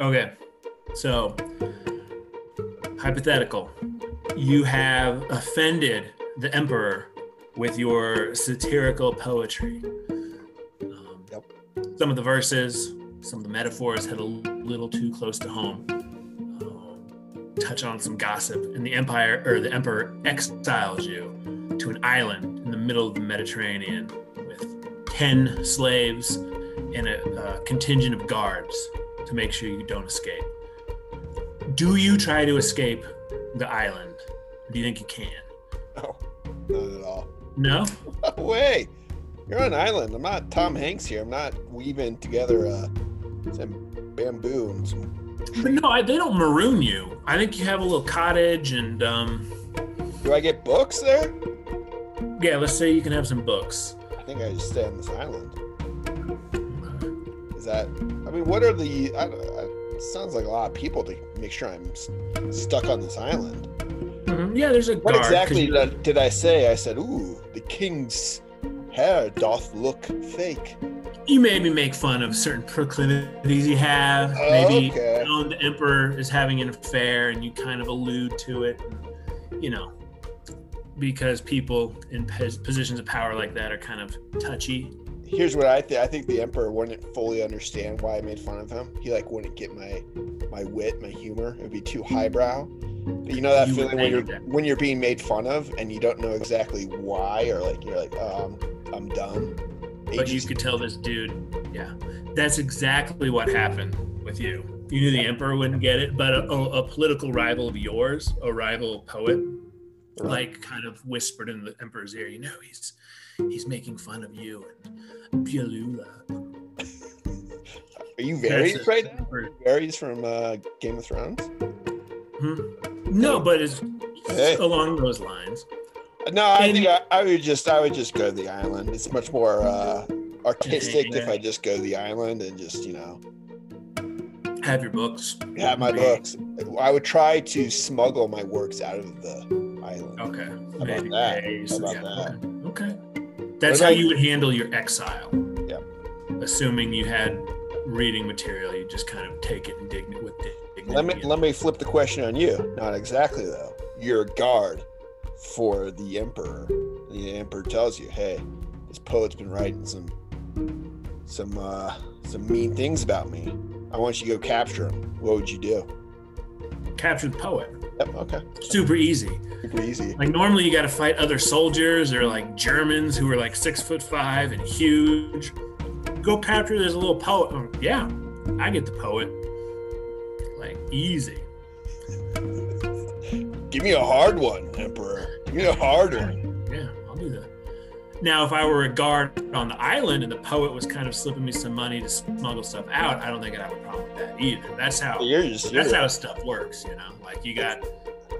Okay. So, hypothetical. You have offended the emperor with your satirical poetry. Um, Yep. Some of the verses, some of the metaphors hit a little too close to home. Um, touch on some gossip, and the empire or the emperor exiles you to an island in the middle of the Mediterranean with ten slaves and a, a contingent of guards to make sure you don't escape. Do you try to escape the island? Do you think you can? No, not at all. No. No way. You're on an island. I'm not Tom Hanks here. I'm not weaving together uh, some bamboo and some. But no, I, they don't maroon you. I think you have a little cottage, and um, Do I get books there? yeah, let's say you can have some books. I think I just stay on this island. Is that? Mean, what are the? I, I, it sounds like a lot of people to make sure I'm s- stuck on this island. Mhm. Yeah, there's a What guard. exactly did I, did I say? I said, "Ooh, the king's hair doth look fake." you maybe make fun of certain proclivities you have. Oh, maybe okay. you know, the emperor is having an affair, and you kind of allude to it. You know, because people in positions of power like that are kind of touchy. Here's what I think. I think the emperor wouldn't fully understand why I made fun of him. He like wouldn't get my my wit, my humor. It would be too highbrow. But you know that You feeling when you're that. when you're being made fun of and you don't know exactly why, or like you're like, oh, I'm, I'm done. He But you could tell this dude, yeah, that's exactly what happened with you. You knew the emperor wouldn't get it, but a, a, a political rival of yours, a rival poet, uh-huh. like kind of whispered in the emperor's ear, you know, he's he's making fun of you and Pialula. Are you Varys right now? Varys from uh, Game of Thrones? Hmm? No, but it's Hey. along those lines. No, I And- think I, I would just I would just go to the island. It's much more uh, artistic if I just go to the island and just you know Have your books. have my books. I would try to smuggle my works out of the island. Okay. about Maybe that? How about yeah, that? Okay. okay. That's how you would handle your exile. Yeah. Assuming you had reading material, you just kind of take it and dig it with dignity. Let me let me flip the question on you. Not exactly though. You're a guard for the emperor. The emperor tells you, "Hey, this poet's been writing some some uh, some mean things about me. I want you to go capture him." What would you do? capture the poet. Yep. Okay. Super easy. Super easy. Like normally you got to fight other soldiers or like Germans who are like six foot five and huge. Go capture this little poet. Oh, yeah, I get the poet. Like easy. Give me a hard one, emperor. Give me a hard one. Yeah, I'll do that. Now, if I were a guard on the island and the poet was kind of slipping me some money to smuggle stuff out, I don't think I'd have a problem with that either. That's how You're just you're, that's how stuff works, you know. Like you got a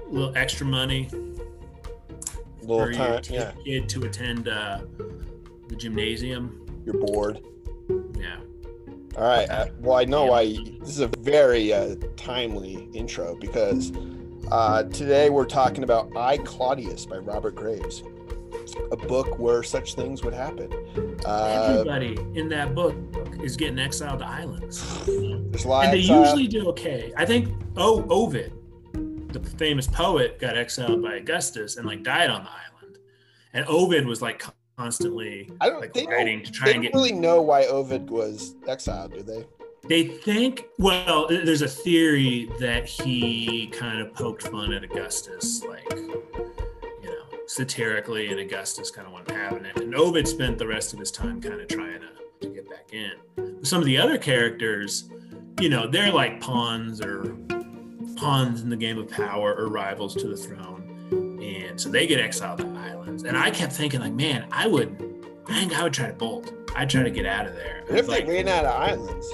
little extra money little for your time. Yeah. kid to attend uh, the gymnasium. You're bored. Yeah. All right. Uh, well, I know why. This is a very uh, timely intro because uh, today we're talking about I Claudius by Robert Graves, a book where such things would happen. Uh, Everybody in that book is getting exiled to islands. there's a lot and they uh, usually do okay. I think oh Ovid, the famous poet, got exiled by Augustus and like died on the island. And Ovid was like constantly I don't. like They writing don't, to try and don't get. really know why Ovid was exiled, do they? They think well, there's a theory that he kind of poked fun at Augustus, like satirically, and Augustus kind of wasn't having it. And Ovid spent the rest of his time kind of trying to, to get back in. Some of the other characters, you know, they're like pawns or pawns in the game of power or rivals to the throne. And so they get exiled to islands. And I kept thinking, like, man, I would, I think I would try to bolt. I'd try to get out of there. What if Like, they ran out of islands?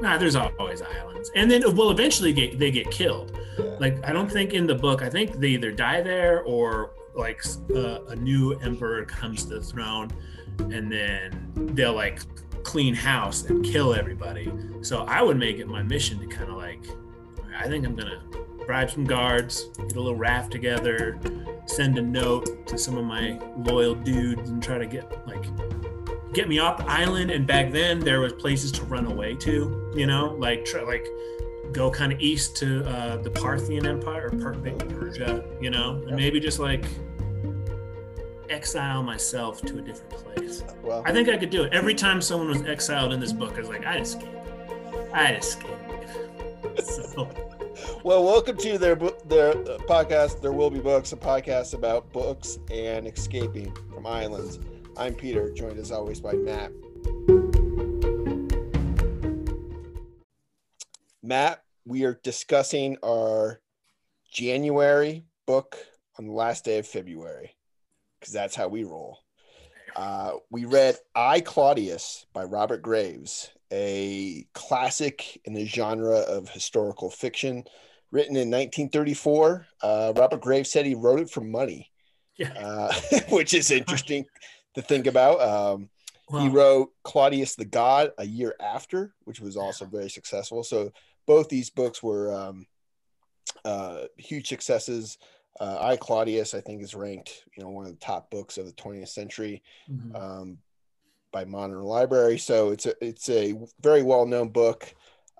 Nah, there's always islands, and then well, eventually get, they get killed. Yeah. Like I don't think in the book, I think they either die there or like uh, a new emperor comes to the throne, and then they'll like clean house and kill everybody. So I would make it my mission to kind of like, I think I'm gonna bribe some guards, get a little raft together, send a note to some of my loyal dudes, and try to get like get me off the island. And back then there was places to run away to, you know, like try, like go kind of east to uh, the Parthian Empire or Per- Persia, you know, and maybe just like exile myself to a different place. Well, I think I could do it. Every time someone was exiled in this book, I was like, I'd escape. I'd escape. So, well, welcome to their their uh, podcast. There will be books, a podcast about books and escaping from islands. I'm Peter, joined as always by Matt. Matt, we are discussing our January book on the last day of February because that's how we roll. Uh, we read I Claudius by Robert Graves, a classic in the genre of historical fiction, written in 1934. Uh, Robert Graves said he wrote it for money, yeah. uh, which is interesting to think about. Um, he wrote Claudius the God a year after, which was also very successful. So both these books were um, uh, huge successes. Uh, I Claudius, I think, is ranked, you know, one of the top books of the 20th century mhm. um, by Modern Library. So it's a it's a very well known book.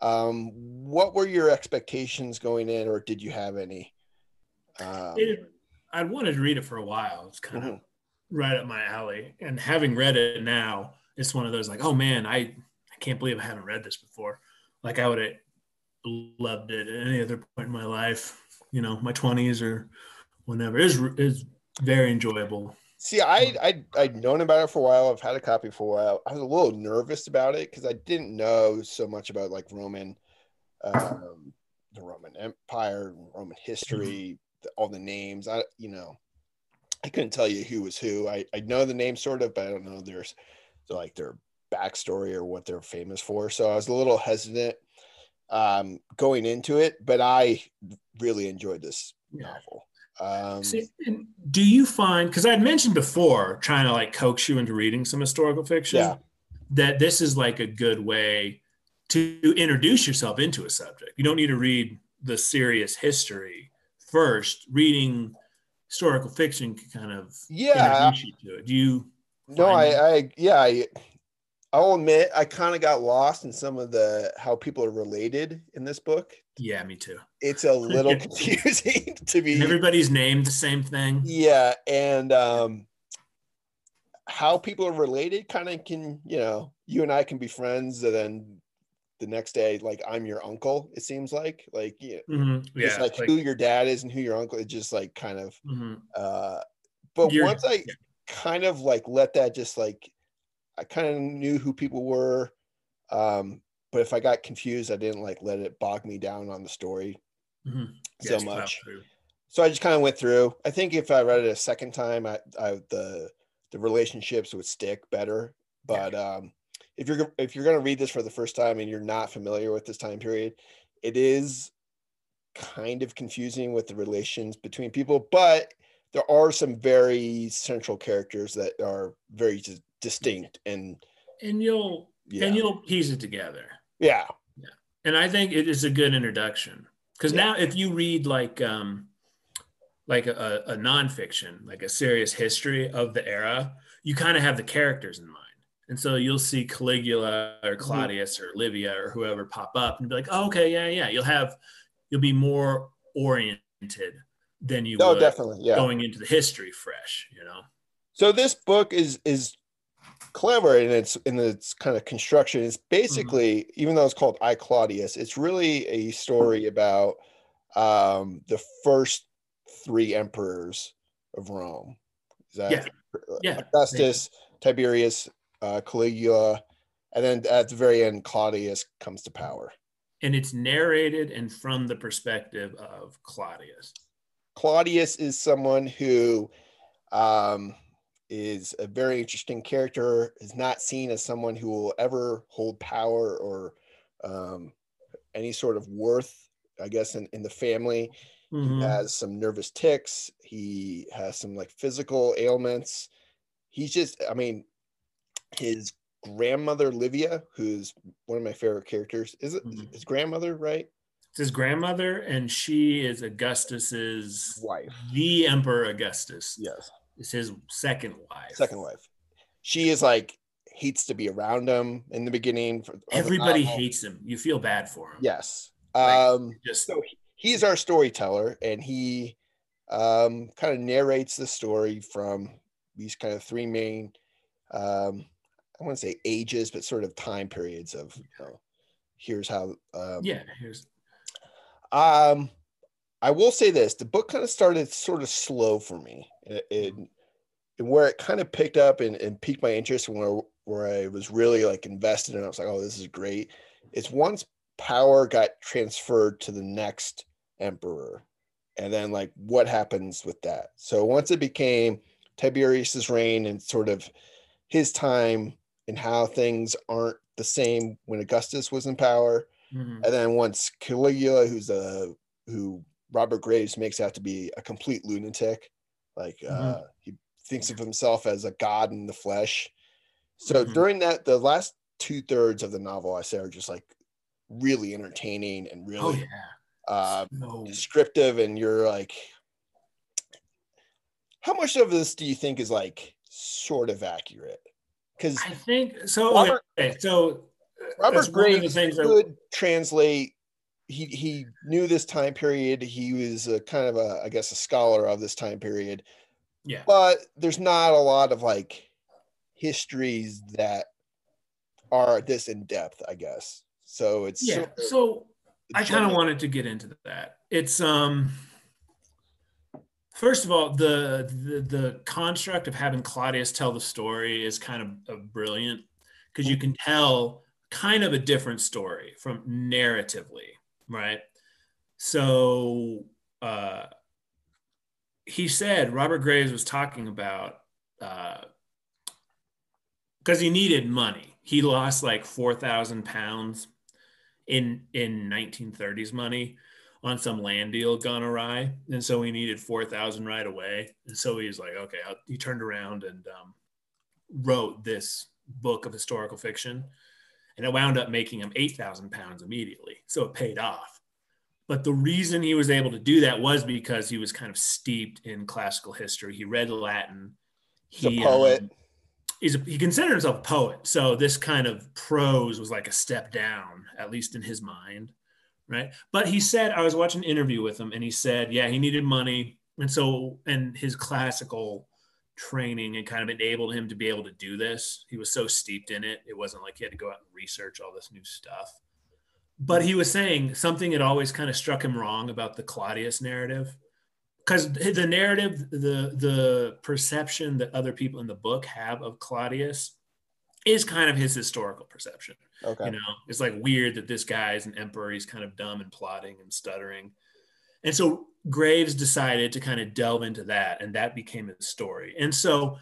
Um, what were your expectations going in, or did you have any? Um, It- I'd wanted to read it for a while. It's kind of Mhm. Right up my alley. And having read it now, it's one of those like, oh man, I, I can't believe I haven't read this before. Like I would have loved it at any other point in my life, you know, my 20s or whenever. It's is very enjoyable. See, I I I'd known about it for a while. I've had a copy for a while. I was a little nervous about it because I didn't know so much about like Roman, um, the Roman Empire, Roman history, all the names. I you know, I couldn't tell you who was who. I I know the name sort of, but I don't know their like their backstory or what they're famous for. So I was a little hesitant um, going into it, but I really enjoyed this Yeah. novel. Um, See, do you find because I'd mentioned before trying to like coax you into reading some historical fiction Yeah. that this is like a good way to introduce yourself into a subject. You don't need to read the serious history first. Reading historical fiction kind of yeah, you to it. Do you? No, I, that? I, yeah, I, I'll admit I kind of got lost in some of the how people are related in this book. Yeah, me too. It's a little confusing to be. everybody's named the same thing. Yeah, and um, how people are related kind of can you know you and I can be friends, and then the next day, like I'm your uncle. It seems like like yeah, Mhm, just Yeah, like, like- who your dad is and who your uncle. It just like kind of mhm. uh but You're- once i yeah. kind of like let that just like i kind of knew who people were um but if i got confused i didn't like let it bog me down on the story Mhm. so Yes, much so i just kind of went through i think if i read it a second time i, I the the relationships would stick better but um if you're if you're going to read this for the first time and you're not familiar with this time period it is kind of confusing with the relations between people but there are some very central characters that are very dis- distinct and And you'll yeah and you'll piece it together. yeah and I think it is a good introduction because Yeah. now if you read like um like a, a nonfiction, like a serious history of the era, you kind of have the characters in mind, and so you'll see Caligula or Claudius or Livia or whoever pop up and be like, oh, okay, yeah, yeah. You'll have you'll be more oriented than you would definitely yeah going into the history fresh, you know. So this book is is clever in its in its kind of construction. It's basically, even though it's called I Claudius, it's really a story about um, the first three emperors of Rome. Is that Yeah. Yeah. Augustus, Tiberius, uh, Caligula, and then at the very end, Claudius comes to power. And it's narrated and from the perspective of Claudius. Claudius is someone who um, is a very interesting character, is not seen as someone who will ever hold power or um, any sort of worth, I guess, in, in the family. Mhm. He has some nervous ticks. He has some like physical ailments. He's just, I mean, his grandmother, Livia, who's one of my favorite characters, is it Mhm. his grandmother, right? It's his grandmother, and she is Augustus's Wife. the Emperor Augustus Yes. is his second wife. second wife. She is like hates to be around him in the beginning. Everybody hates him. You feel bad for him. Yes. Like, Um, just so he- he's our storyteller, and he um, kind of narrates the story from these kind of three main, um, I want to say ages, but sort of time periods of. You know, here's how. Um, yeah. Here's Um, I will say this: the book kind of started sort of slow for me, and, and where it kind of picked up and, and piqued my interest, and where where I was really like invested in. it, I was like, "Oh, this is great." It's once power got transferred to the next emperor, and then like what happens with that. So once it became Tiberius's reign and sort of his time and how things aren't the same when Augustus was in power Mhm. and then once Caligula, who's a who Robert Graves makes out to be a complete lunatic, like uh, he thinks of himself as a god in the flesh. So Mhm. during that, the last two thirds of the novel, I say, are just like really entertaining and Oh really yeah. uh, So, descriptive, and you're like, how much of this do you think is like sort of accurate? Because I think so. Robert- okay, so uh, Robert that's one of Graves could translate. He he knew this time period. He was a kind of a I guess a scholar of this time period. yeah. But there's not a lot of like histories that are this in depth. I guess so. It's Yeah. So I kind of wanted to get into that. It's um first of all, the, the the construct of having Claudius tell the story is kind of, of brilliant because you can tell kind of a different story from narratively, right? So uh he said Robert Graves was talking about uh because he needed money. He lost like four thousand pounds in in 1930s money on some land deal gone awry, and so he needed four thousand right away. And so he's like, okay, I'll, he turned around and um, wrote this book of historical fiction, and it wound up making him eight thousand pounds immediately. So it paid off. But the reason he was able to do that was because he was kind of steeped in classical history. He read Latin. He's a He, poet. um, he's a, he considered himself a poet. So this kind of prose was like a step down, at least in his mind, right? But he said I was watching an interview with him, and he said, yeah, he needed money, and so and his classical training and kind of enabled him to be able to do this. He was so steeped in it, it wasn't like he had to go out and research all this new stuff. But he was saying something had always kind of struck him wrong about the Claudius narrative because the narrative, the the perception that other people in the book have of Claudius is kind of his historical perception. Okay. You know, it's like weird that this guy is an emperor. He's kind of dumb and plotting and stuttering. And so Graves decided to kind of delve into that, and that became his story. And so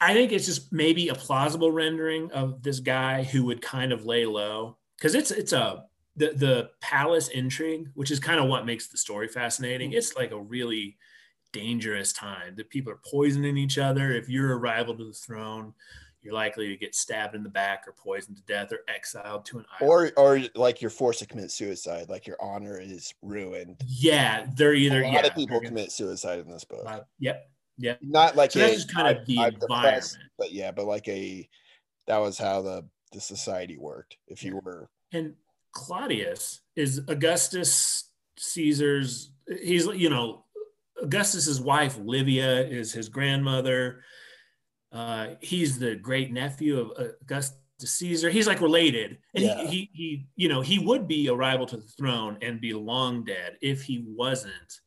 I think it's just maybe a plausible rendering of this guy who would kind of lay low because it's it's a the the palace intrigue, which is kind of what makes the story fascinating. It's like a really dangerous time that people are poisoning each other. If you're a rival to the throne, you're likely to get stabbed in the back or poisoned to death or exiled to an island. Or or like you're forced to commit suicide, like your honor is ruined. yeah, they're either a lot yeah, of people commit suicide in this book. gonna- Yep, yep. Not like So a, that's just kind of I'm- the I'm environment. but yeah, but like a that was how the the society worked. If you were And Claudius is Augustus Caesar's. He's you know Augustus's wife Livia is his grandmother. Uh, he's the great nephew of Augustus Caesar. He's like related, and Yeah. he, he he you know he would be a rival to the throne and be long dead if he wasn't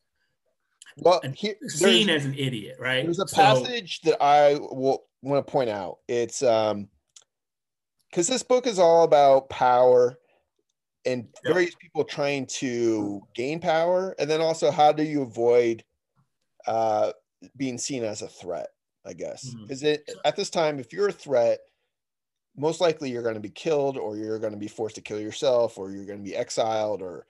well, here, seen as an idiot, right? there's a So- passage that I will want to point out. It's um because this book is all about power and Yep. various people trying to gain power, and then also how do you avoid uh being seen as a threat, I guess. Because it at this time, if you're a threat, most likely you're going to be killed or you're going to be forced to kill yourself or you're going to be exiled or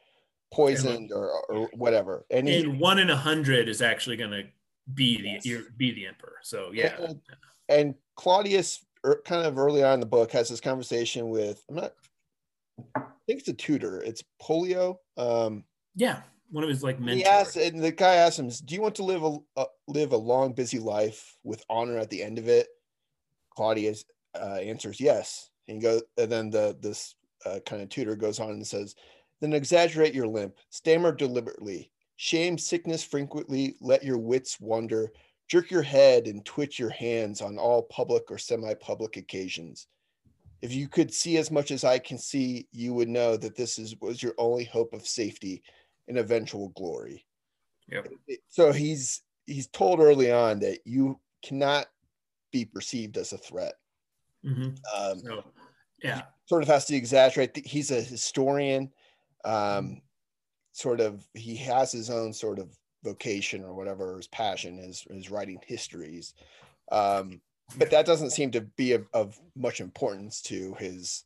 poisoned or, or whatever. And he, one in a hundred is actually going to be the Yes. you're- be the emperor. So yeah, And- and Claudius er, kind of early on in the book has this conversation with I'm not I think it's a tutor. It's Pollio. Um, yeah, one of his like mentors. he asks, and the guy asks him, "Do you want to live a, a live a long, busy life with honor at the end of it?" Claudius uh, answers yes. And go, and then the this uh, kind of tutor goes on and says, then exaggerate your limp, stammer deliberately, shame sickness frequently, let your wits wander, jerk your head and twitch your hands on all public or semi-public occasions. If you could see as much as I can see, you would know that this is was your only hope of safety and eventual glory. Yep. So he's he's told early on that you cannot be perceived as a threat. Mhm. Um, So, yeah. sort of has to exaggerate. He's a historian. Um, sort of, he has his own sort of vocation or whatever his passion is, is writing histories. Um, but that doesn't seem to be of, of much importance to his,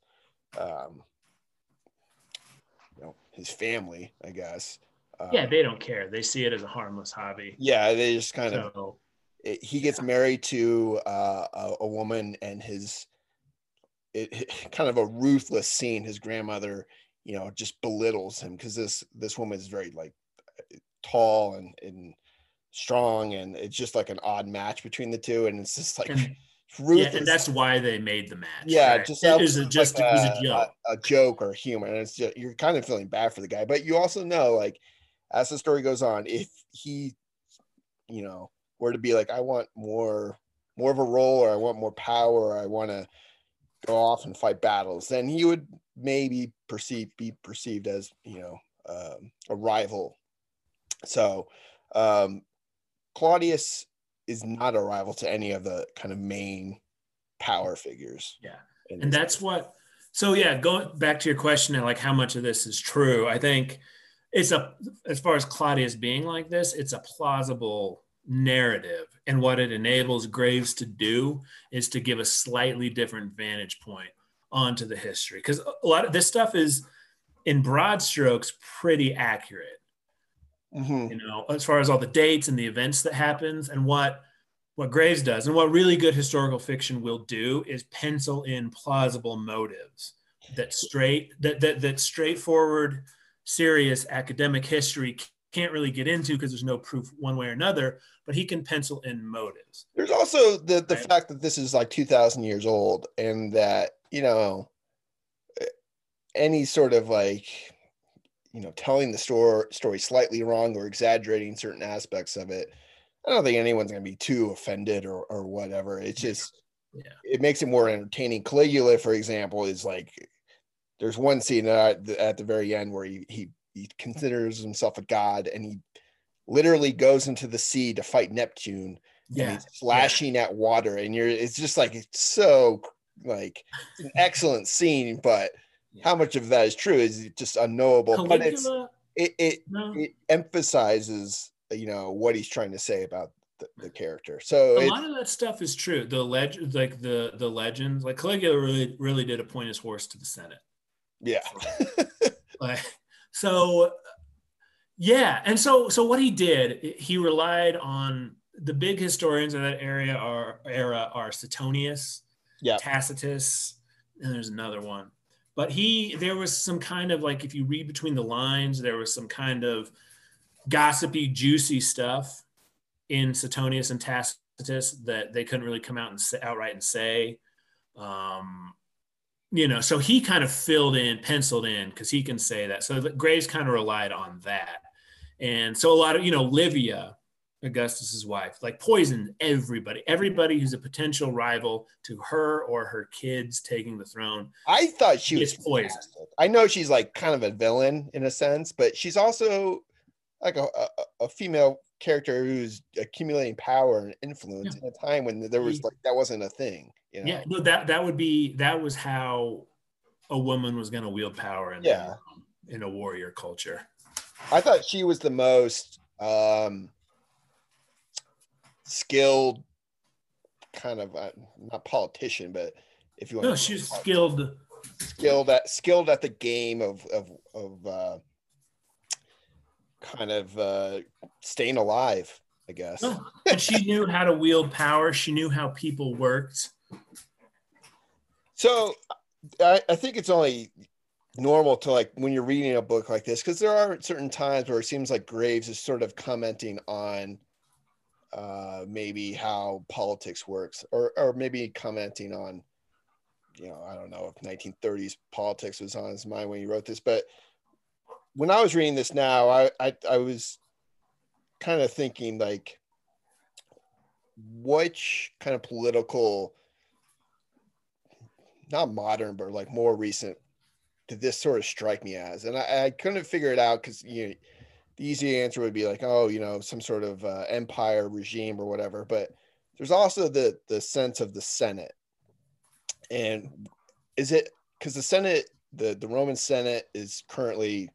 um, his family, I guess. Um, Yeah, they don't care. They see it as a harmless hobby. yeah, they just kind of it, he gets married to uh, a, a woman and his it, it- kind of a ruthless scene his grandmother you know just belittles him because this this woman is very like tall and and strong and it's just like an odd match between the two and it's just like and, yeah, and that's why they made the match. yeah, right? just it was a, just like it was a a, joke. a, a joke or humor, and it's just, you're kind of feeling bad for the guy. But you also know, like, as the story goes on, if he, you know, were to be like, I want more, more of a role, or I want more power, or I want to go off and fight battles, then he would maybe perceive be perceived as, you know, um, a rival. So, um, Claudius is not a rival to any of the kind of main power figures. Yeah. and that's what so yeah going back to your question and like how much of this is true i think it's a as far as claudius being like this it's a plausible narrative and what it enables graves to do is to give a slightly different vantage point onto the history because a lot of this stuff is in broad strokes pretty accurate Mhm. you know, as far as all the dates and the events that happens and what what Graves does and what really good historical fiction will do is pencil in plausible motives that straight that that, that straightforward serious academic history can't really get into because there's no proof one way or another but he can pencil in motives There's also the the Right. fact that this is like 2,000 years old, and that you know any sort of like you know telling the story story slightly wrong or exaggerating certain aspects of it. I don't think anyone's gonna be too offended or or whatever. It's just Yeah. it makes it more entertaining. Caligula, for example, is like there's one scene at, at the very end where he, he he considers himself a god and he literally goes into the sea to fight Neptune and yeah slashing at water and you're it's just like it's so like it's an excellent scene but Yeah. how much of that is true is just unknowable but it's it, it no, it emphasizes you know what he's trying to say about the, the character. So a lot of that stuff is true. The legend like the the legends like Caligula really really did appoint his horse to the senate. Yeah. Like so yeah and so so what he did he relied on the big historians of that area are era are Suetonius, Yeah. Tacitus, and there's another one. But he there was some kind of like if you read between the lines, there was some kind of gossipy, juicy stuff in Suetonius and Tacitus that they couldn't really come out and say outright and say. Um, you know, so he kind of filled in, penciled in because he can say that. So Graves kind of relied on that. And so a lot of, you know, Livia, Augustus's wife, like poisoned everybody, everybody who's a potential rival to her or her kids taking the throne. i thought she was poisoned. fantastic. i know she's like kind of a villain in a sense but she's also like a, a, a female character who's accumulating power and influence in a time when there was like that wasn't a thing you know Yeah, no, that that would be that was how a woman was going to wield power in Yeah. in a warrior culture. I thought she was the most um, skilled, kind of uh, not politician, but if you want, No, she's skilled. skilled at skilled at the game of of of uh, kind of uh, staying alive. I guess. No, and she knew how to wield power. She knew how people worked. So I, I think it's only normal to like when you're reading a book like this because there are certain times where it seems like Graves is sort of commenting on uh, maybe how politics works or or maybe commenting on you know, I don't know if 1930s politics was on his mind when he wrote this, but when I was reading this now, I I, I was kind of thinking like, which kind of political, not modern, but like more recent, did this sort of strike me as? And I, I couldn't figure it out because you know, the easy answer would be like, oh, you know, some sort of uh, empire regime or whatever. But there's also the the sense of the Senate, and is it because the Senate, the the Roman Senate is currently,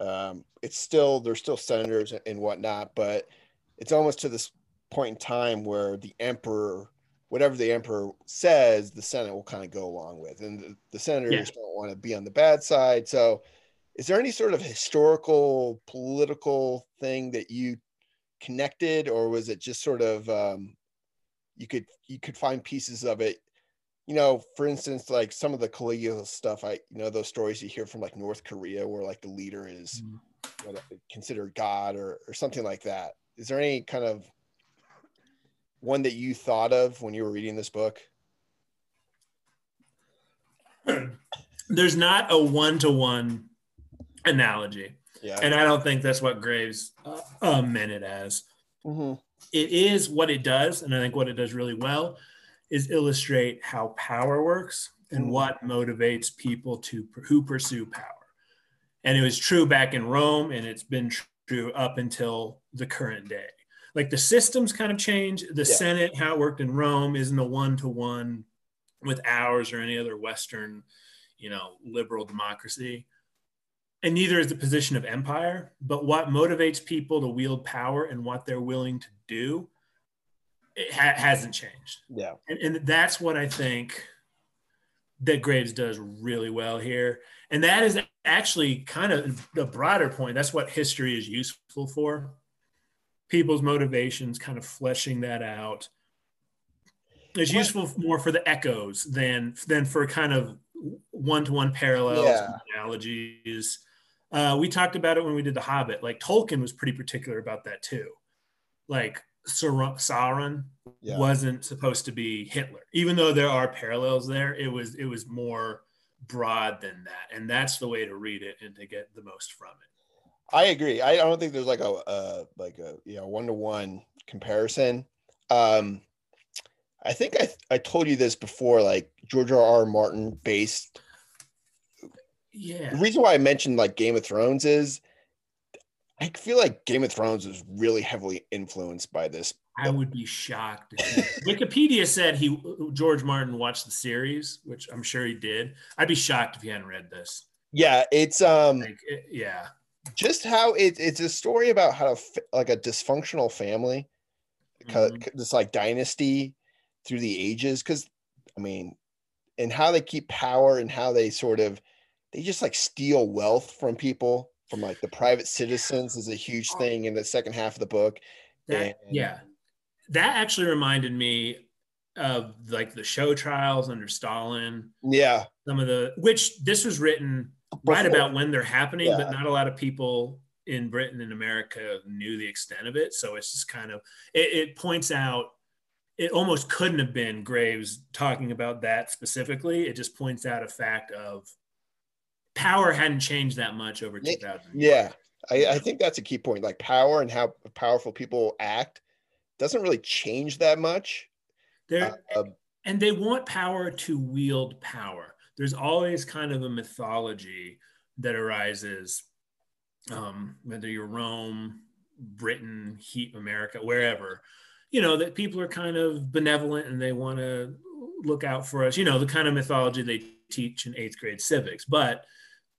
um, it's still there's still senators and whatnot, but it's almost to this point in time where the emperor whatever the emperor says, the Senate will kind of go along with, and the, the senators yeah. don't want to be on the bad side. So, is there any sort of historical political thing that you connected, or was it just sort of um, you could you could find pieces of it? You know, for instance, like some of the Caligula stuff, I you know those stories you hear from like North Korea, where like the leader is mm-hmm. considered God or or something like that. Is there any kind of one that you thought of when you were reading this book? There's not a one to one analogy. Yeah. And I don't think that's what Graves uh, meant it as. Mm-hmm. It is what it does. And I think what it does really well is illustrate how power works and mm-hmm. what motivates people to who pursue power. And it was true back in Rome, and it's been true up until the current day like the systems kind of change. The yeah. Senate, how it worked in Rome, isn't a one to one with ours or any other Western, you know, liberal democracy. And neither is the position of empire. But what motivates people to wield power and what they're willing to do, it ha- hasn't changed. Yeah. And, and that's what I think that Graves does really well here. And that is actually kind of the broader point. That's what history is useful for people's motivations, kind of fleshing that out. It's useful more for the echoes than than for kind of one-to-one parallels yeah. analogies. Uh, we talked about it when we did The Hobbit. Like Tolkien was pretty particular about that too. Like Sauron yeah. wasn't supposed to be Hitler, even though there are parallels there. It was it was more broad than that, and that's the way to read it and to get the most from it. I agree. I don't think there's like a, a like a you know one to one comparison. Um, I think I I told you this before. Like George R. R. Martin based. Yeah. The reason why I mentioned like Game of Thrones is, I feel like Game of Thrones is really heavily influenced by this. I would be shocked. Wikipedia said he George Martin watched the series, which I'm sure he did. I'd be shocked if he hadn't read this. Yeah, it's um. Like, it, yeah just how it, it's a story about how like a dysfunctional family mm-hmm. this like dynasty through the ages because i mean and how they keep power and how they sort of they just like steal wealth from people from like the private citizens is a huge oh. thing in the second half of the book that, and, yeah that actually reminded me of like the show trials under stalin yeah some of the which this was written right about when they're happening, yeah. but not a lot of people in Britain and America knew the extent of it. So it's just kind of it, it, points out it almost couldn't have been Graves talking about that specifically. It just points out a fact of power hadn't changed that much over 2000. Yeah. I, I think that's a key point. Like power and how powerful people act doesn't really change that much. There, uh, and they want power to wield power there's always kind of a mythology that arises, um, whether you're Rome, Britain, Heat, America, wherever, you know, that people are kind of benevolent and they want to look out for us, you know, the kind of mythology they teach in eighth grade civics. But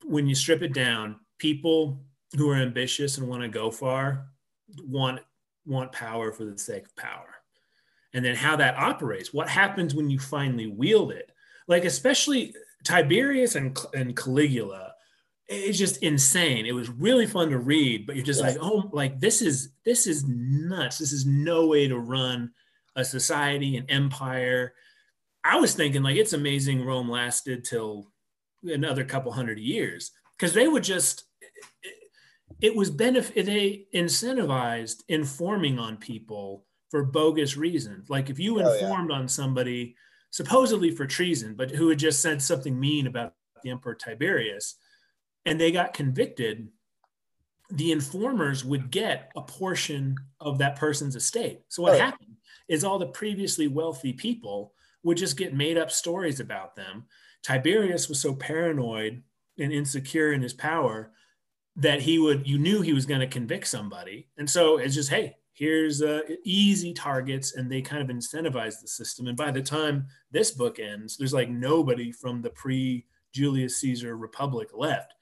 when you strip it down, people who are ambitious and want to go far want want power for the sake of power. And then how that operates, what happens when you finally wield it? like especially Tiberius and, and Caligula, it's just insane. It was really fun to read, but you're just like, oh, like this is this is nuts. This is no way to run a society, an empire. I was thinking like it's amazing Rome lasted till another couple hundred years because they would just it, it was benefit they incentivized informing on people for bogus reasons. Like if you informed oh, yeah. on somebody supposedly for treason, but who had just said something mean about the Emperor Tiberius, and they got convicted, the informers would get a portion of that person's estate. So what Right. happened is all the previously wealthy people would just get made up stories about them. Tiberius was so paranoid and insecure in his power that he would you knew he was going to convict somebody and so it's just hey here's uh, easy targets and they kind of incentivize the system and by the time this book ends there's like nobody from the pre julius caesar republic left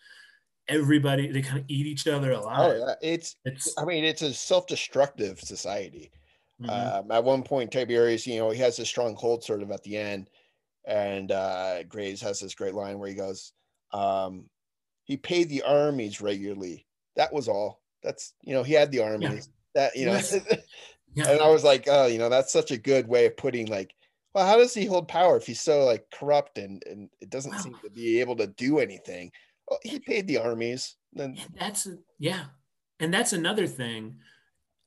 everybody they kind of eat each other Oh alive yeah, it's. it's I mean, it's a self-destructive society. mhm. Um, at one point, Tiberius, you know, he has a strong hold sort of at the end, and uh, Graves has this great line where he goes, um, "He paid the armies regularly. That was all. That's you know, he had the armies. That you know." Yes. Yeah. and I was like, oh, you know, that's such a good way of putting like, well, how does he hold power if he's so like corrupt and and it doesn't Wow. seem to be able to do anything? Well, he paid the armies. Then And that's yeah and that's another thing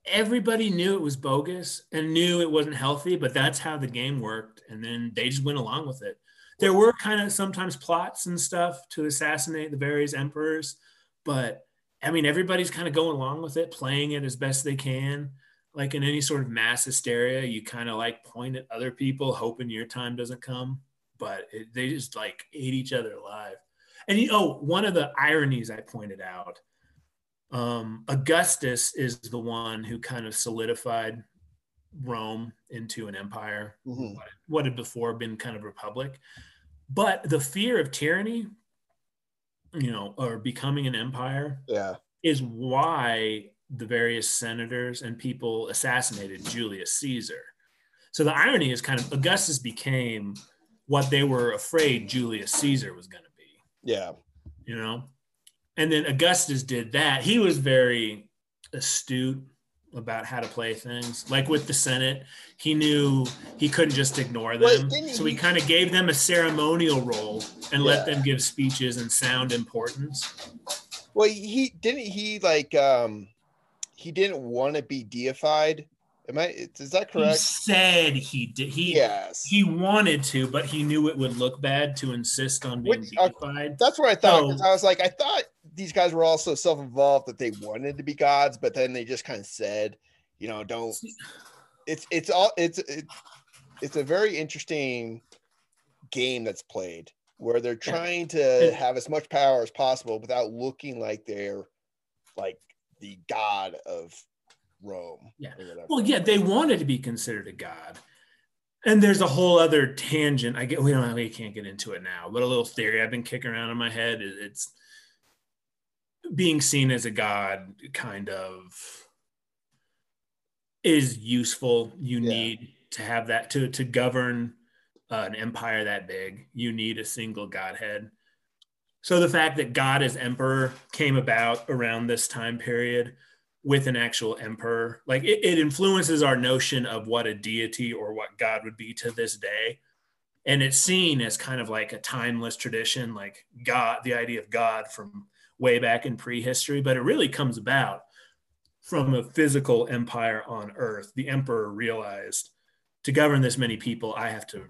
everybody knew it was bogus and knew it wasn't healthy but that's how the game worked and then they just went along with it. There were kind of sometimes plots and stuff to assassinate the various emperors but i mean everybody's kind of going along with it playing it as best they can. Like in any sort of mass hysteria you kind of like point at other people hoping your time doesn't come but it, they just like ate each other alive. And you oh one of the ironies i pointed out um, augustus is the one who kind of solidified rome into an empire Mhm. what, what had before been kind of a republic but the fear of tyranny you know or becoming an empire yeah, is why the various senators and people assassinated Julius Caesar. So the irony is kind of Augustus became what they were afraid Julius Caesar was going to be, yeah, you know? And then Augustus did that. He was very astute about how to play things. Like with the Senate, he knew he couldn't just ignore them. so he he- kind of gave them a ceremonial role and let them give speeches and sound importance. Well, he didn't. He like um, he didn't want to be deified. Am I? Is that correct? He said he did. He yes. he wanted to, but he knew it would look bad to insist on being Which, uh, deified. That's what I thought. So- I was like, I thought these guys were also self-involved that they wanted to be gods, but then they just kind of said, you know, don't. It's it's all it's it, it's a very interesting game that's played where they're trying to have as much power as possible without looking like they're like the god of Rome. Yeah. Well, yeah, they wanted to be considered a god. And there's a whole other tangent. I get we don't we can't get into it now, but a little theory I've been kicking around in my head is it's being seen as a god kind of is useful. You Yeah. need to have that to to govern uh, an empire that big. You need a single godhead. So the fact that God as emperor came about around this time period with an actual emperor, like it, it influences our notion of what a deity or what God would be to this day. And it's seen as kind of like a timeless tradition, like God, the idea of God from way back in prehistory, but it really comes about from a physical empire on earth. The emperor realized to govern this many people, I have to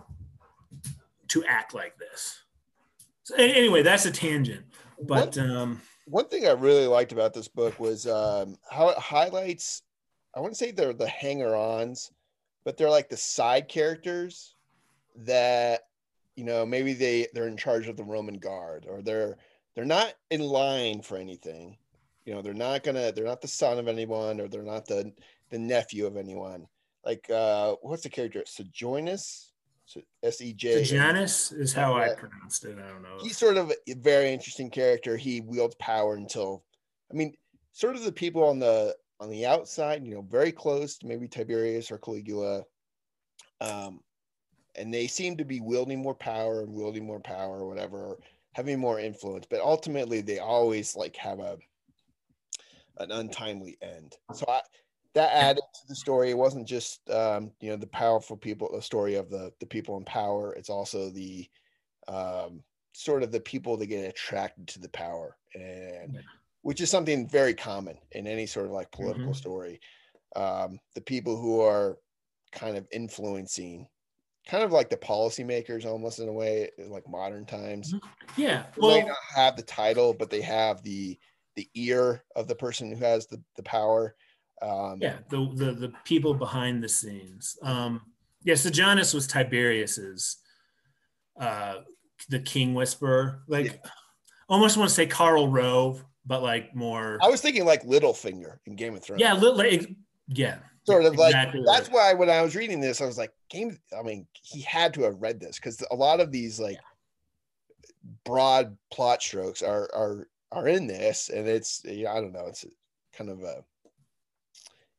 to act like this. So anyway, that's a tangent. But um, one thing I really liked about this book was um, how it highlights. I wouldn't say they're the hanger-ons, but they're like the side characters that you know maybe they they're in charge of the Roman guard or they're they're not in line for anything. You know, they're not gonna they're not the son of anyone or they're not the the nephew of anyone. Like uh what's the character? Sejanus? S E J. Janus is how I pronounced it. I don't know. he's sort of a very interesting character. He wields power until, I mean, sort of the people on the on the outside, you know, very close to maybe Tiberius or Caligula, um, and they seem to be wielding more power and wielding more power or whatever, having more influence. But ultimately, they always like have a an untimely end. So I, that added to the story. It wasn't just um, you know the powerful people, the story of the the people in power. It's also the um, sort of the people that get attracted to the power, and which is something very common in any sort of like political Mhm. story. Um, the people who are kind of influencing kind of like the policymakers almost in a way, like modern times. Yeah. They Well, not have the title, but they have the the ear of the person who has the, the power. Um, yeah, the, the the people behind the scenes. Um, yeah, Sejanus was Tiberius's uh the king whisperer. Like almost want to say Karl Rove, but like more I was thinking like Littlefinger in Game of Thrones. yeah, li- like, yeah. sort of like exactly that's right. why when I was reading this, I was like, Game. I mean, he had to have read this because a lot of these like broad plot strokes are are are in this, and it's I don't know, it's kind of a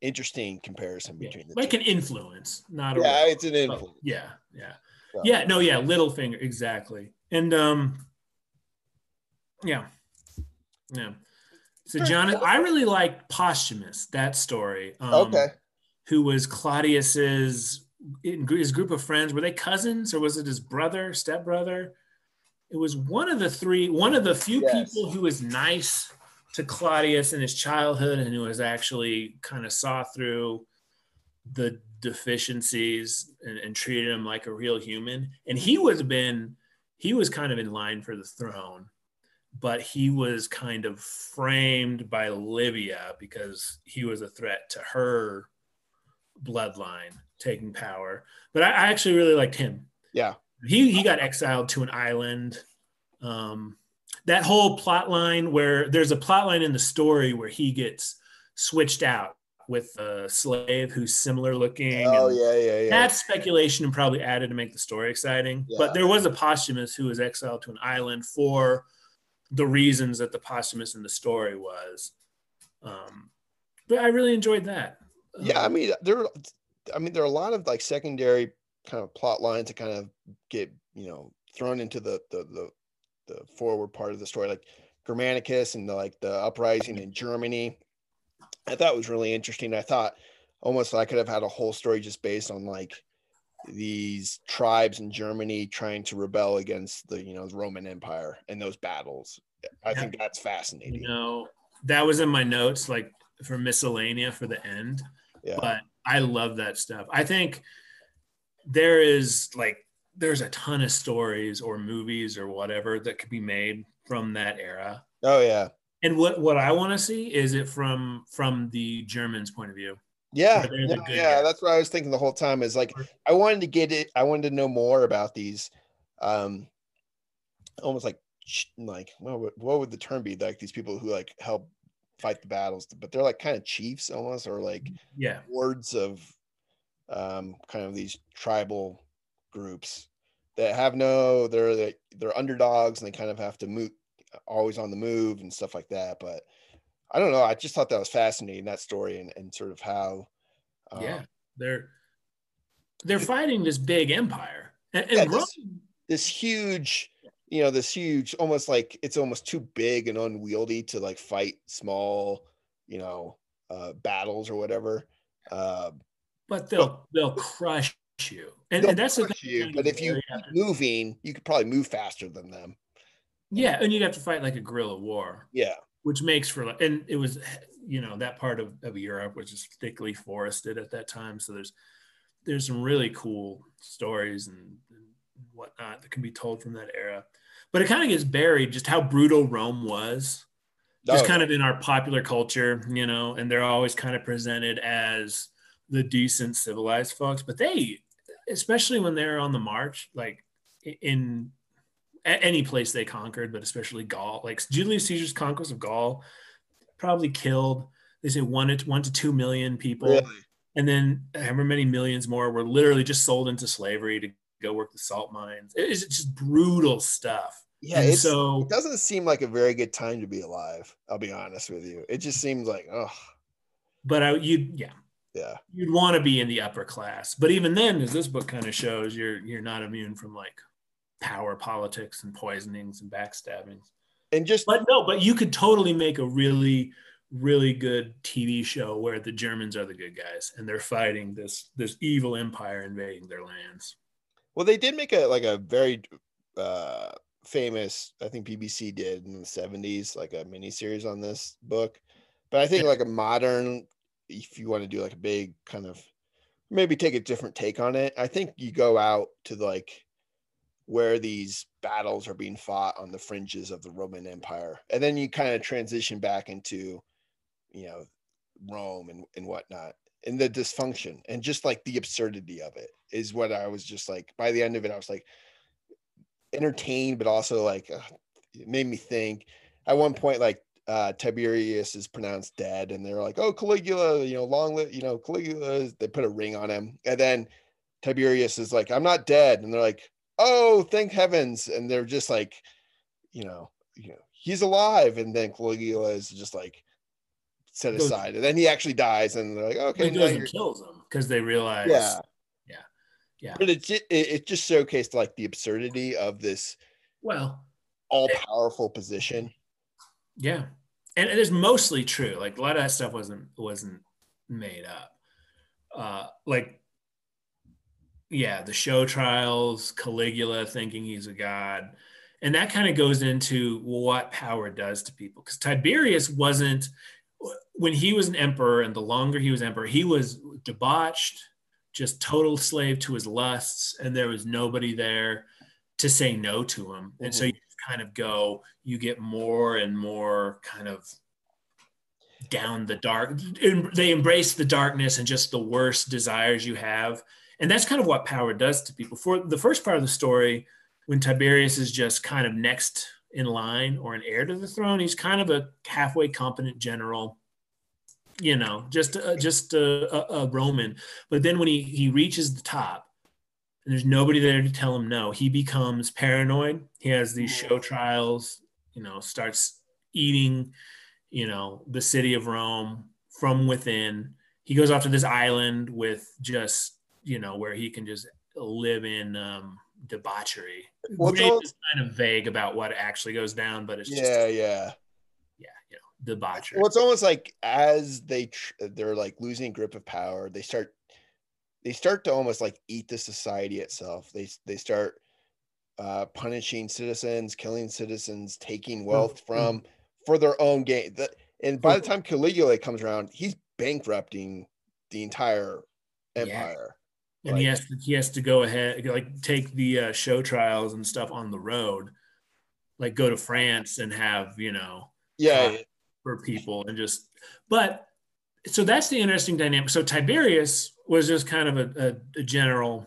interesting comparison Yeah, between the like two. an influence, not a yeah, it's an But influence. yeah, yeah. So- Yeah, no, yeah, Littlefinger, exactly. And um yeah. Yeah. So John, I really like Postumus that story. Um, Okay. Who was Claudius's in his group of friends? Were they cousins or was it his brother, stepbrother? It was one of the three, one of the few Yes. people who was nice to Claudius in his childhood and who was actually kind of saw through the deficiencies and, and treated him like a real human. And he was been, he was kind of in line for the throne, but he was kind of framed by Livia because he was a threat to her bloodline taking power. But I, I actually really liked him. Yeah. He he got exiled to an island. Um, that whole plot line where there's a plot line in the story where he gets switched out with a slave who's similar looking. Oh yeah, yeah, yeah. That's speculation and probably added to make the story exciting. Yeah. But there was a postumus who was exiled to an island for the reasons that the postumus in the story was. Um, but I really enjoyed that. yeah i Um, mean there i mean there are a lot of like secondary kind of plot lines that kind of get you know thrown into the the the, the forward part of the story like germanicus and the like the uprising in germany i thought was really interesting i thought almost i could have had a whole story just based on like these tribes in germany trying to rebel against the you know the roman empire and those battles i Yeah. think that's fascinating you know, that was in my notes, like for miscellanea for the end. yeah But I love that stuff. I think there is like there's a ton of stories or movies or whatever that could be made from that era. oh yeah And what what I want to see is it from from the Germans' point of view. Yeah, Where they're the no, yeah, guys. that's what I was thinking the whole time. Is like I wanted to get it. I wanted to know more about these, um, almost like like what would, what would the term be? Like these people who like help fight the battles, but they're like kind of chiefs almost, or like Yeah. wards of, um, kind of these tribal groups that have no. They're the, they're underdogs and they kind of have to move, always on the move and stuff like that. But I don't know. I just thought that was fascinating that story and, and sort of how. um, yeah. They're they're fighting this big empire. And, and Yeah, this- this huge you know this huge almost like it's almost too big and unwieldy to like fight small you know uh battles or whatever uh but they'll they'll crush you. And, and that's the thing. you, but if you keep moving you could probably move faster than them Yeah, and you'd have to fight like a guerrilla war. yeah which makes for like and it was you know that part of, of europe which is thickly forested at that time so there's there's some really cool stories and, and whatnot that can be told from that era but it kind of gets buried just how brutal rome was just Oh, kind of in our popular culture you know and they're always kind of presented as the decent civilized folks but they especially when they're on the march like in any place they conquered, but especially Gaul. Like Julius Caesar's conquest of Gaul probably killed, they say one to one to two million people. really And then however many millions more were literally just sold into slavery to go work the salt mines. It's just brutal stuff. yeah so it doesn't seem like a very good time to be alive i'll be honest with you it just seems like oh but I you yeah, yeah you'd want to be in the upper class. But even then, as this book kind of shows, you're you're not immune from like power politics and poisonings and backstabbings. and just But no, but you could totally make a really, really good TV show where the Germans are the good guys and they're fighting this this evil empire invading their lands. Well, they did make a like a very uh famous, I think BBC did in the 70s, like a mini series on this book. But I think like a modern, if you want to do like a big kind of maybe take a different take on it. I think you go out to like where these battles are being fought on the fringes of the Roman Empire, and then you kind of transition back into, you know, Rome and, and whatnot, and the dysfunction and just like the absurdity of it is what I was just like. By the end of it, I was like entertained, but also like uh, it made me think. At one point, like uh, Tiberius is pronounced dead, and they're like, "Oh, Caligula, you know, long live, you know, Caligula." They put a ring on him, and then Tiberius is like, "I'm not dead," and they're like, "Oh, thank heavens!" And they're just like, you know, you know, he's alive, and then Caligula is just like set aside, and then he actually dies, and they're like, "Okay," he kills him because they realize, yeah, yeah, yeah. But it it, it just showcased like the absurdity of this, well, all powerful position yeah, and it is mostly true. Like a lot of that stuff wasn't wasn't made up. Uh, like, yeah, the show trials, Caligula thinking he's a god, and that kind of goes into what power does to people. Because Tiberius wasn't when he was an emperor, and the longer he was emperor, he was debauched, just total slave to his lusts, and there was nobody there to say no to him. And mm-hmm. so you kind of go, you get more and more kind of down the dark. They embrace the darkness and just the worst desires you have. And that's kind of what power does to people. For the first part of the story, when Tiberius is just kind of next in line or an heir to the throne, he's kind of a halfway competent general you know, just just a, a, a, Roman. But then when he he reaches the top, and there's nobody there to tell him no. He becomes paranoid. He has these show trials, you know, starts eating, you know, the city of Rome from within. He goes off to this island with just, you know, where he can just live in um, debauchery. Well, it's kind of vague about what actually goes down, but it's just, yeah, yeah, yeah, you know, debauchery. Well, it's almost like as they tr- they're like losing grip of power, they start they start to almost like eat the society itself. They they start uh, punishing citizens, killing citizens, taking mm, wealth from for their own gain. The, and by the time Caligula comes around, he's bankrupting the entire empire. Yeah. And like, he has to, he has to go ahead like take the uh, show trials and stuff on the road, like go to France and have you know yeah for people and just but so that's the interesting dynamic. So Tiberius was just kind of a, a, a, general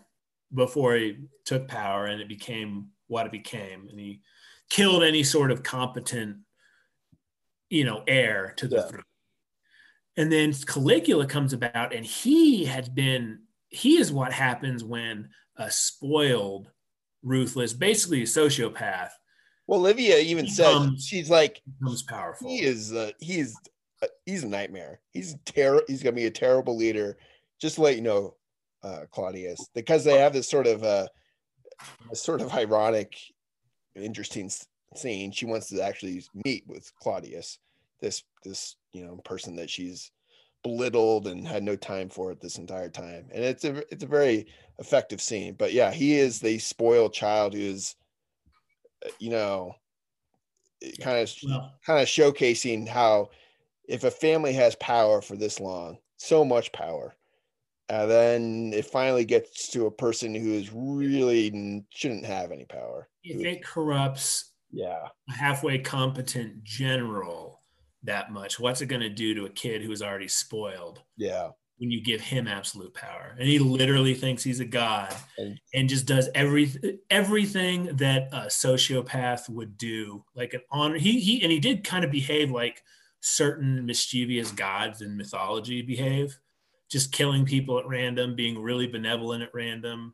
before he took power, and it became what it became, and he killed any sort of competent, you know, heir to the yeah. throne. And then Caligula comes about, and he had been he is what happens when a spoiled, ruthless, basically a sociopath. Well, Livia even becomes, said she's like becomes powerful. He is uh, he is uh, he's a nightmare. He's ter- He's gonna be a terrible leader. Just to let you know, uh, Claudius, because they have this sort of uh, sort of ironic, interesting scene. She wants to actually meet with Claudius, this this you know person that she's belittled and had no time for it this entire time. And it's a it's a very effective scene. But yeah, he is the spoiled child who is, uh, you know, kind of well, kind of showcasing how if a family has power for this long, so much power, and then it finally gets to a person who is really shouldn't have any power. If it corrupts, yeah, a halfway competent general that much, what's it going to do to a kid who's already spoiled? Yeah. When you give him absolute power, and he literally thinks he's a god, and, and just does every everything that a sociopath would do, like an honor. He he and he did kind of behave like certain mischievous gods in mythology behave. Just killing people at random being really benevolent at random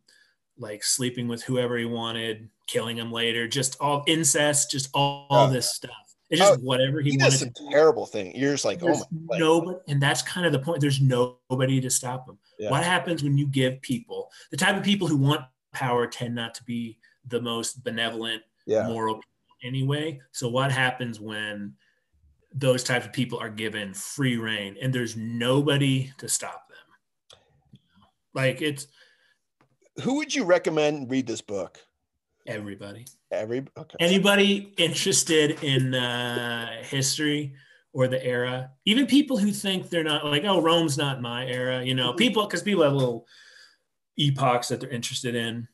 like sleeping with whoever he wanted killing him later just all incest just all, all this stuff. It's just oh, whatever he, he wanted some terrible thing. You're just like oh there's oh my nobody and that's kind of the point. There's nobody to stop him. Yeah. what happens when you give people the type of people who want power tend not to be the most benevolent yeah. moral anyway. So what happens when those types of people are given free reign and there's nobody to stop them. Like it's who would you recommend read this book? Everybody. Every okay. Anybody interested in uh, history or the era. Even people who think they're not like, oh, Rome's not my era, you know, people because people have little epochs that they're interested in,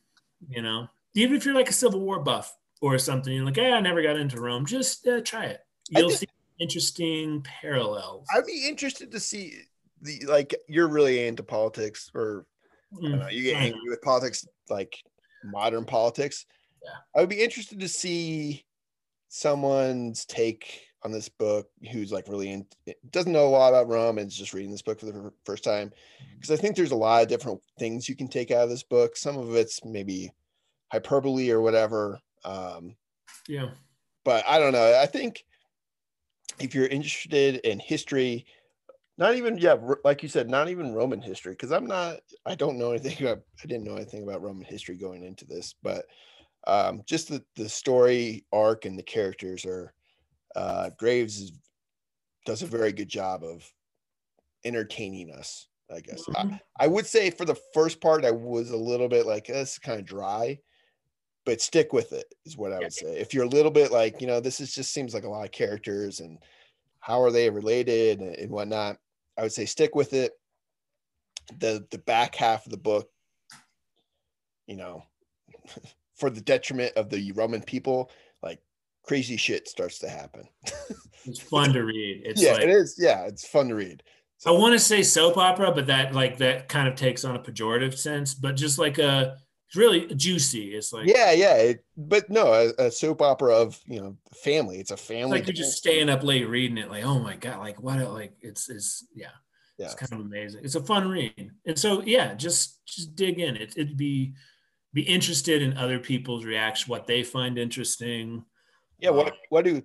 you know. Even if you're like a Civil War buff or something, you're like, hey, I never got into Rome. Just uh, try it. You'll see interesting parallels. I'd be interested to see the like you're really into politics or mm, know, you get angry with politics like modern politics. Yeah. I would be interested to see someone's take on this book who's like really in, doesn't know a lot about Rome and is just reading this book for the first time because I think there's a lot of different things you can take out of this book. Some of it's maybe hyperbole or whatever. Um, yeah, but I don't know. I think if you're interested in history, not even yeah, like you said, not even Roman history because I'm not. I don't know anything about. I didn't know anything about Roman history going into this, but um, just the the story arc and the characters are uh, Graves is, does a very good job of entertaining us. I guess mm-hmm. I, I, would say for the first part, I was a little bit like this is kind of dry, but stick with it is what I would say. If you're a little bit like you know, this is just seems like a lot of characters and how are they related and, whatnot. I would say stick with it. The the back half of the book, you know, for the detriment of the Roman people, like crazy shit starts to happen. it's fun to read. It's yeah, like, it is. Yeah, it's fun to read. So, I want to say soap opera, but that like that kind of takes on a pejorative sense. But just like a really juicy. It's like yeah, yeah. It, but no, a, a, soap opera of you know family. It's a family. It's like you're just staying up late reading it. Like oh my god, like what? Like it's it's yeah. Yeah. It's kind of amazing. It's a fun read, and so yeah, just just dig in. It, it'd be be interested in other people's reaction, what they find interesting yeah what um, what do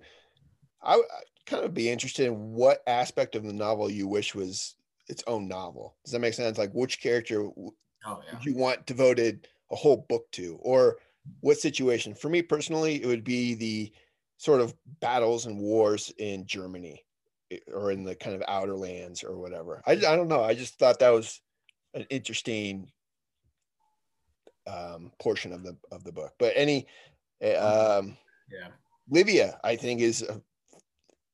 I, I kind of be interested in what aspect of the novel you wish was its own novel does that make sense like which character oh, yeah. you want devoted a whole book to or what situation for me personally it would be the sort of battles and wars in germany or in the kind of outer lands or whatever i, I don't know i just thought that was an interesting um, portion of the of the book but any eh, mm-hmm. um, yeah Livia, I think, is a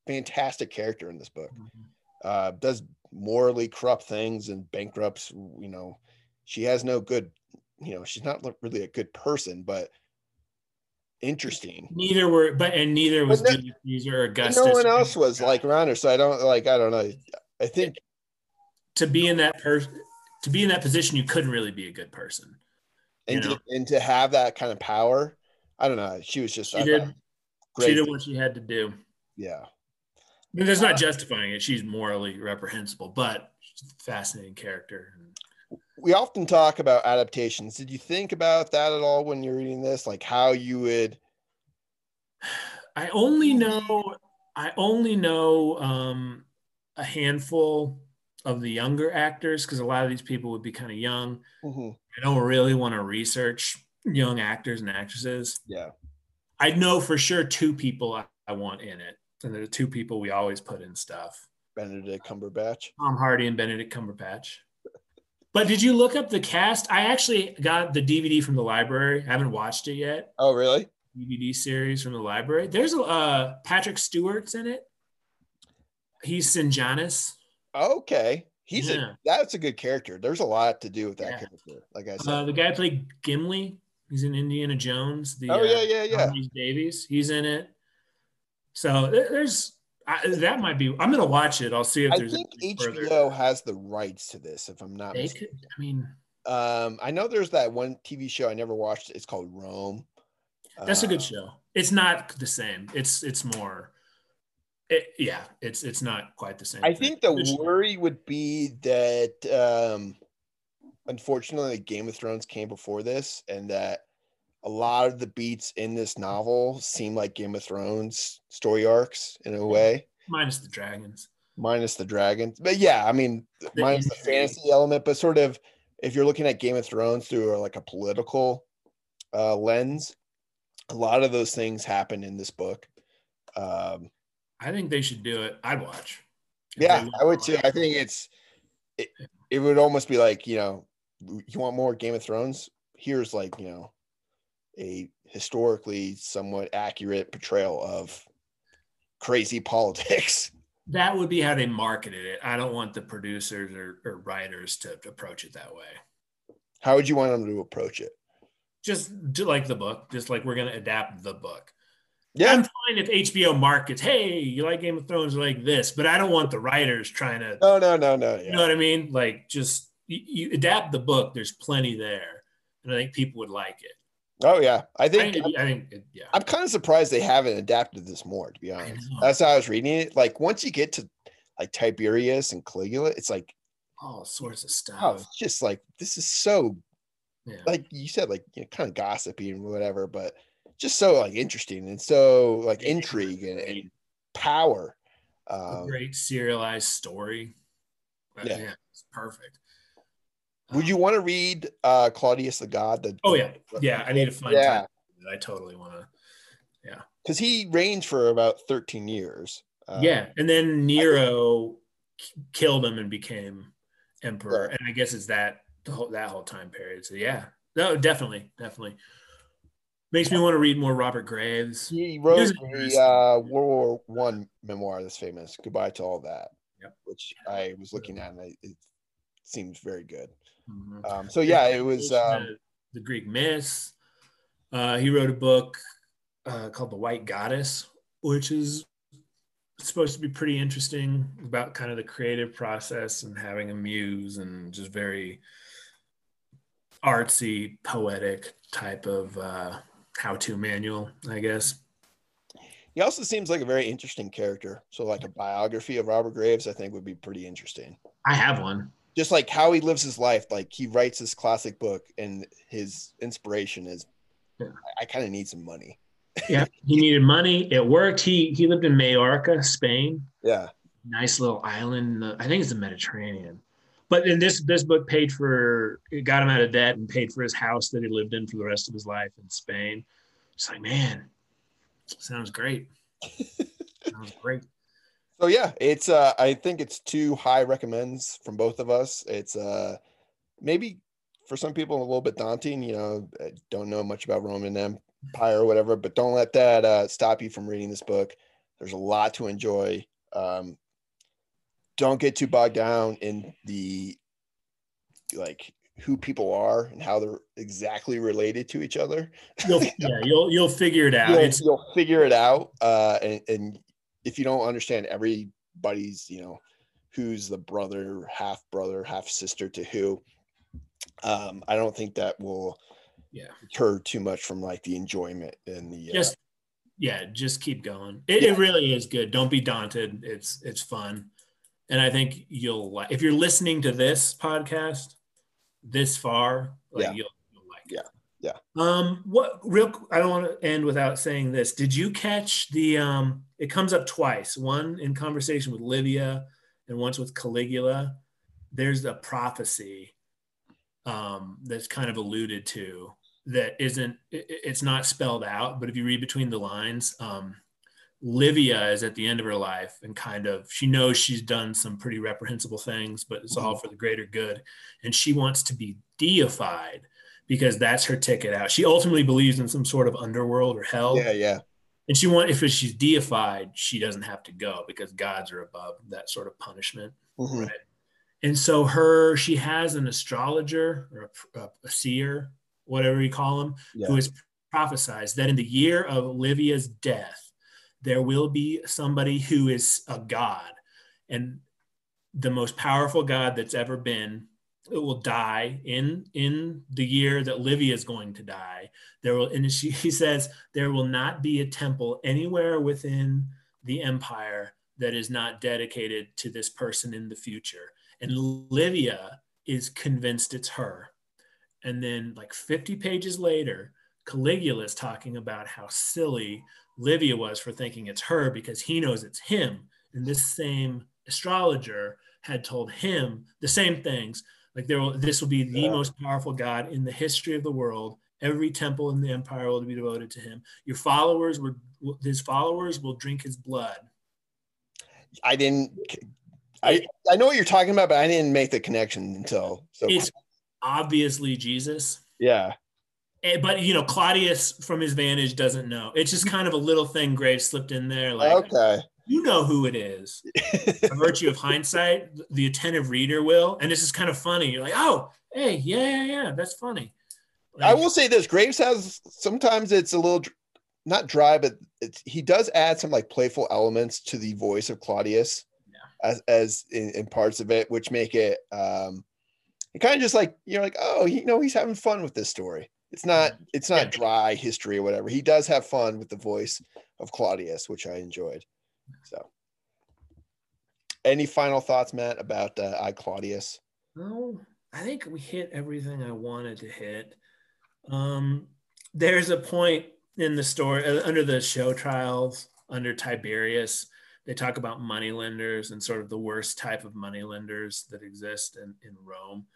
fantastic character in this book. Mm-hmm. Uh, does morally corrupt things and bankrupts. You know, she has no good. You know, she's not really a good person, but interesting. Neither were, but and neither was Julius or Augustus. No one else was like around her, so I don't like. I don't know. I think to be in that person, to be in that position, you couldn't really be a good person. And to, and to have that kind of power, I don't know. She was just. She did. She did what she had to do. Yeah. I mean, that's uh, not justifying it. She's morally reprehensible, but fascinating character. We often talk about adaptations. Did you think about that at all when you're reading this? Like how you would I only know I only know um, a handful of the younger actors because a lot of these people would be kind of young. Mm-hmm. I don't really want to research young actors and actresses. Yeah. I know for sure two people I, I want in it, and the two people we always put in stuff. Benedict Cumberbatch, Tom Hardy, and Benedict Cumberbatch. But did you look up the cast? I actually got the DVD from the library. I haven't watched it yet. Oh, really? DVD series from the library. There's a uh, Patrick Stewart's in it. He's Sejanus. Okay, he's yeah. a that's a good character. There's a lot to do with that yeah. character. Like I said, uh, the guy played Gimli. He's in Indiana Jones. The, oh yeah, yeah, yeah. Uh, Davies. He's in it. So there's I, that might be. I'm gonna watch it. I'll see if I there's. I think HBO further. has the rights to this. If I'm not. They mistaken. could. I mean. Um, I know there's that one TV show I never watched. It's called Rome. That's uh, a good uh, show. It's not the same. It's it's more. It, yeah, it's it's not quite the same. I thing. think the worry would be that um, unfortunately Game of Thrones came before this, and that a lot of the beats in this novel seem like Game of Thrones story arcs in a way. Minus the dragons. Minus the dragons. But yeah, I mean, the minus the fantasy element, but sort of if you're looking at Game of Thrones through like a political uh, lens, a lot of those things happen in this book. Um, I think they should do it. I'd watch. Yeah, I would too. I think it's it, it would almost be like, you know, you want more Game of Thrones? Here's like, you know, a historically somewhat accurate portrayal of crazy politics. that would be how they marketed it. I don't want the producers or, or writers to approach it that way. How would you want them to approach it? Just like the book, just like we're going to adapt the book. Yeah. I'm fine if HBO markets, hey, you like Game of Thrones like this, but I don't want the writers trying to, No, no, no, no. you know what I mean? Like, just you, you adapt the book. There's plenty there, and I think people would like it. Oh yeah. I I think I think yeah. I'm kind of surprised they haven't adapted this more, to be honest. That's how I was reading it. Like once you get to like Tiberius and Caligula, it's like, All sorts of stuff. oh, it's just like this is so yeah. like you said, like you know, kind of gossipy and whatever, but just so like interesting and so like Yeah. intrigue and, and power. Um, great serialized story. But, Yeah. yeah. it's perfect. Would you want to read uh Claudius the God? The, Oh yeah, yeah. I need to find Yeah. time. I totally want to. Yeah, because he reigned for about 13 years. Uh, yeah, and then Nero k- killed him and became emperor, and I guess it's that the whole that whole time period. So yeah, no, definitely, definitely makes me want to read more Robert Graves. He wrote the uh, World War One memoir that's famous, "Goodbye to All That," Yep. which I was looking at and I, it seems very good. Mhm. Um, so yeah, it was. Um, the, the Greek myths. Uh, he wrote a book uh, called The White Goddess, which is supposed to be pretty interesting about kind of the creative process and having a muse and just very artsy, poetic type of uh, how-to manual, I guess. he also seems like a very interesting character. So like a biography of Robert Graves, I think would be pretty interesting. I have one. Just like how he lives his life, like he writes this classic book, and his inspiration is, Yeah. I, I kind of need some money. Yeah, he needed money. It worked. He he lived in Majorca, Spain. Yeah, nice little island. I think it's the Mediterranean. But in this this book paid for it got him out of debt and paid for his house that he lived in for the rest of his life in Spain. It's like, man, sounds great. sounds great. So yeah, it's uh I think it's two high recommends from both of us. It's uh maybe for some people a little bit daunting, you know, don't know much about Roman Empire or whatever, but don't let that uh stop you from reading this book. There's a lot to enjoy. Um don't get too bogged down in the like who people are and how they're exactly related to each other. You'll, yeah, you'll you'll figure it out. you'll, you'll figure it out. Uh, and, and if you don't understand everybody's, you know, who's the brother, half brother, half sister to who, um, I don't think that will Yeah. deter too much from like the enjoyment and the. Uh, yeah, just keep going. It, Yeah. it really is good. Don't be daunted. It's it's fun, and I think you'll like if you're listening to this podcast this far, like Yeah. you'll, you'll like Yeah. it. Yeah. Um, what real? I don't want to end without saying this. Did you catch the? Um, it comes up twice. One in conversation with Livia, and once with Caligula. There's a prophecy um, that's kind of alluded to that isn't it- it's not spelled out but if you read between the lines um, livia is at the end of her life and kind of she knows she's done some pretty reprehensible things but it's all for the greater good and she wants to be deified because that's her ticket out. She ultimately believes in some sort of underworld or hell. Yeah, yeah, and she want if she's deified she doesn't have to go because gods are above that sort of punishment. Mhm. right? And so her she has an astrologer or a, a, a seer whatever you call him yeah. who has prophesied that in the year of olivia's death there will be somebody who is a god and the most powerful god that's ever been will die in in the year that livia is going to die. There will and she, he says there will not be a temple anywhere within the empire that is not dedicated to this person in the future. And livia is convinced it's her. And then like 50 pages later caligula is talking about how silly livia was for thinking it's her because he knows it's him. And this same astrologer had told him the same things like there will this will be the Yeah. most powerful god in the history of the world every temple in the empire will be devoted to him your followers were his followers will drink his blood I didn't. I I know what you're talking about, but I didn't make the connection until so. it's obviously jesus yeah, Eh, but you know claudius from his vantage doesn't know it's just kind of a little thing graves slipped in there like okay. You know who it is. By virtue of hindsight, the attentive reader will. And this is kind of funny. You're like, oh, hey, yeah, yeah, yeah, that's funny. Like, I will say this: Graves has sometimes it's a little not dry, but it's he does add some like playful elements to the voice of Claudius, yeah. as as in, in, parts of it, which make it um, it kind of just like you're like, oh, you know, he's having fun with this story. It's not it's not dry history or whatever. He does have fun with the voice of Claudius, which I enjoyed. So, any final thoughts, Matt, about uh, I Claudius? No, I think we hit everything I wanted to hit. Um, there's a point in the story uh, under the show trials under Tiberius. They talk about money lenders and sort of the worst type of money lenders that exist in, in Rome.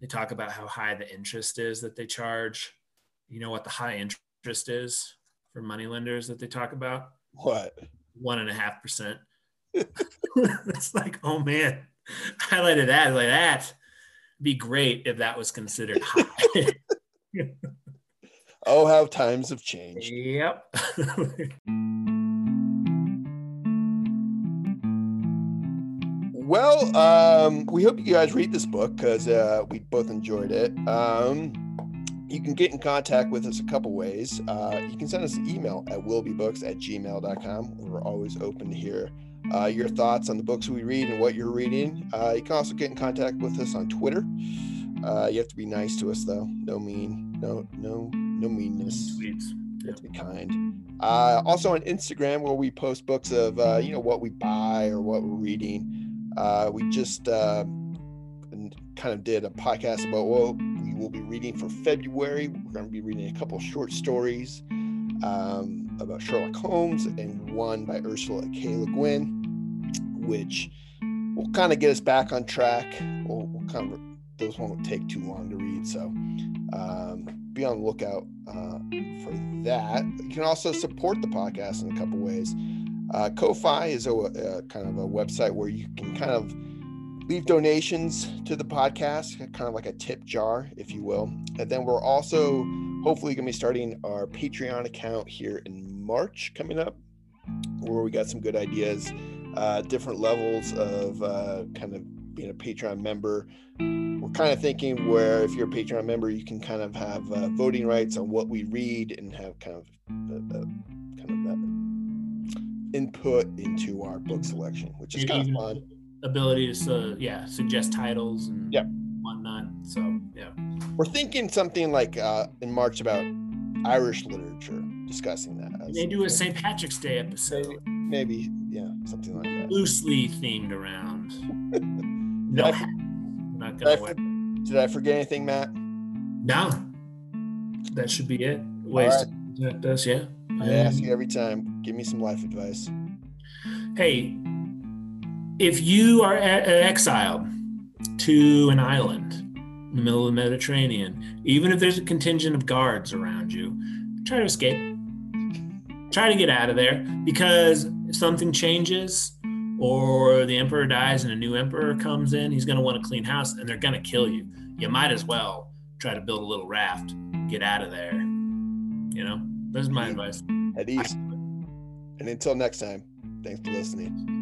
They talk about how high the interest is that they charge. You know what the high interest is for money lenders that they talk about? What? One and a half percent. It's like, oh man, highlighted that like that. Be great if that was considered high. oh, how times have changed. Yep. well, um, we hope you guys read this book because uh, we both enjoyed it. Um, you can get in contact with us a couple ways. Uh, you can send us an email at willbebooks at gmail.com. We're always open to hear uh, your thoughts on the books we read and what you're reading. Uh, you can also get in contact with us on Twitter. Uh, you have to be nice to us though. No mean, no, no, no meanness. Tweets. You have to be kind. Uh, also on Instagram, where we post books of uh, you know what we buy or what we're reading. Uh, we just uh, kind of did a podcast about what we will be reading for February. We're going to be reading a couple short stories um, about Sherlock Holmes and one by Ursula K. Le Guin, which will kind of get us back on track. We'll, we'll kind of those won't take too long to read. So um, be on the lookout uh, for that. You can also support the podcast in a couple ways. Uh, Ko-fi is a, a, kind of a website where you can kind of leave donations to the podcast, kind of like a tip jar, if you will. And then we're also hopefully going to be starting our Patreon account here in March coming up, where we got some good ideas, uh, different levels of uh, kind of being a Patreon member. We're kind of thinking where if you're a Patreon member, you can kind of have uh, voting rights on what we read and have kind of uh, uh, kind of that input into our book selection, which is kind of fun. Ability to yeah suggest titles and yeah whatnot. So yeah, we're thinking something like uh, in March about Irish literature, discussing that. They do a St. Patrick's Day episode. Maybe, yeah, something like that. Loosely themed around. No, did I, not gonna did I, did I forget anything, Matt? No, that should be it. Ways right. to contact us, yeah. I um, ask you every time. Give me some life advice. Hey, if you are uh, exiled to an island in the middle of the Mediterranean, even if there's a contingent of guards around you, try to escape. Try to get out of there because if something changes, or the emperor dies and a new emperor comes in, he's going to want a clean house and they're going to kill you. You might as well try to build a little raft, get out of there. You know, that's my advice. At east. And until next time, thanks for listening.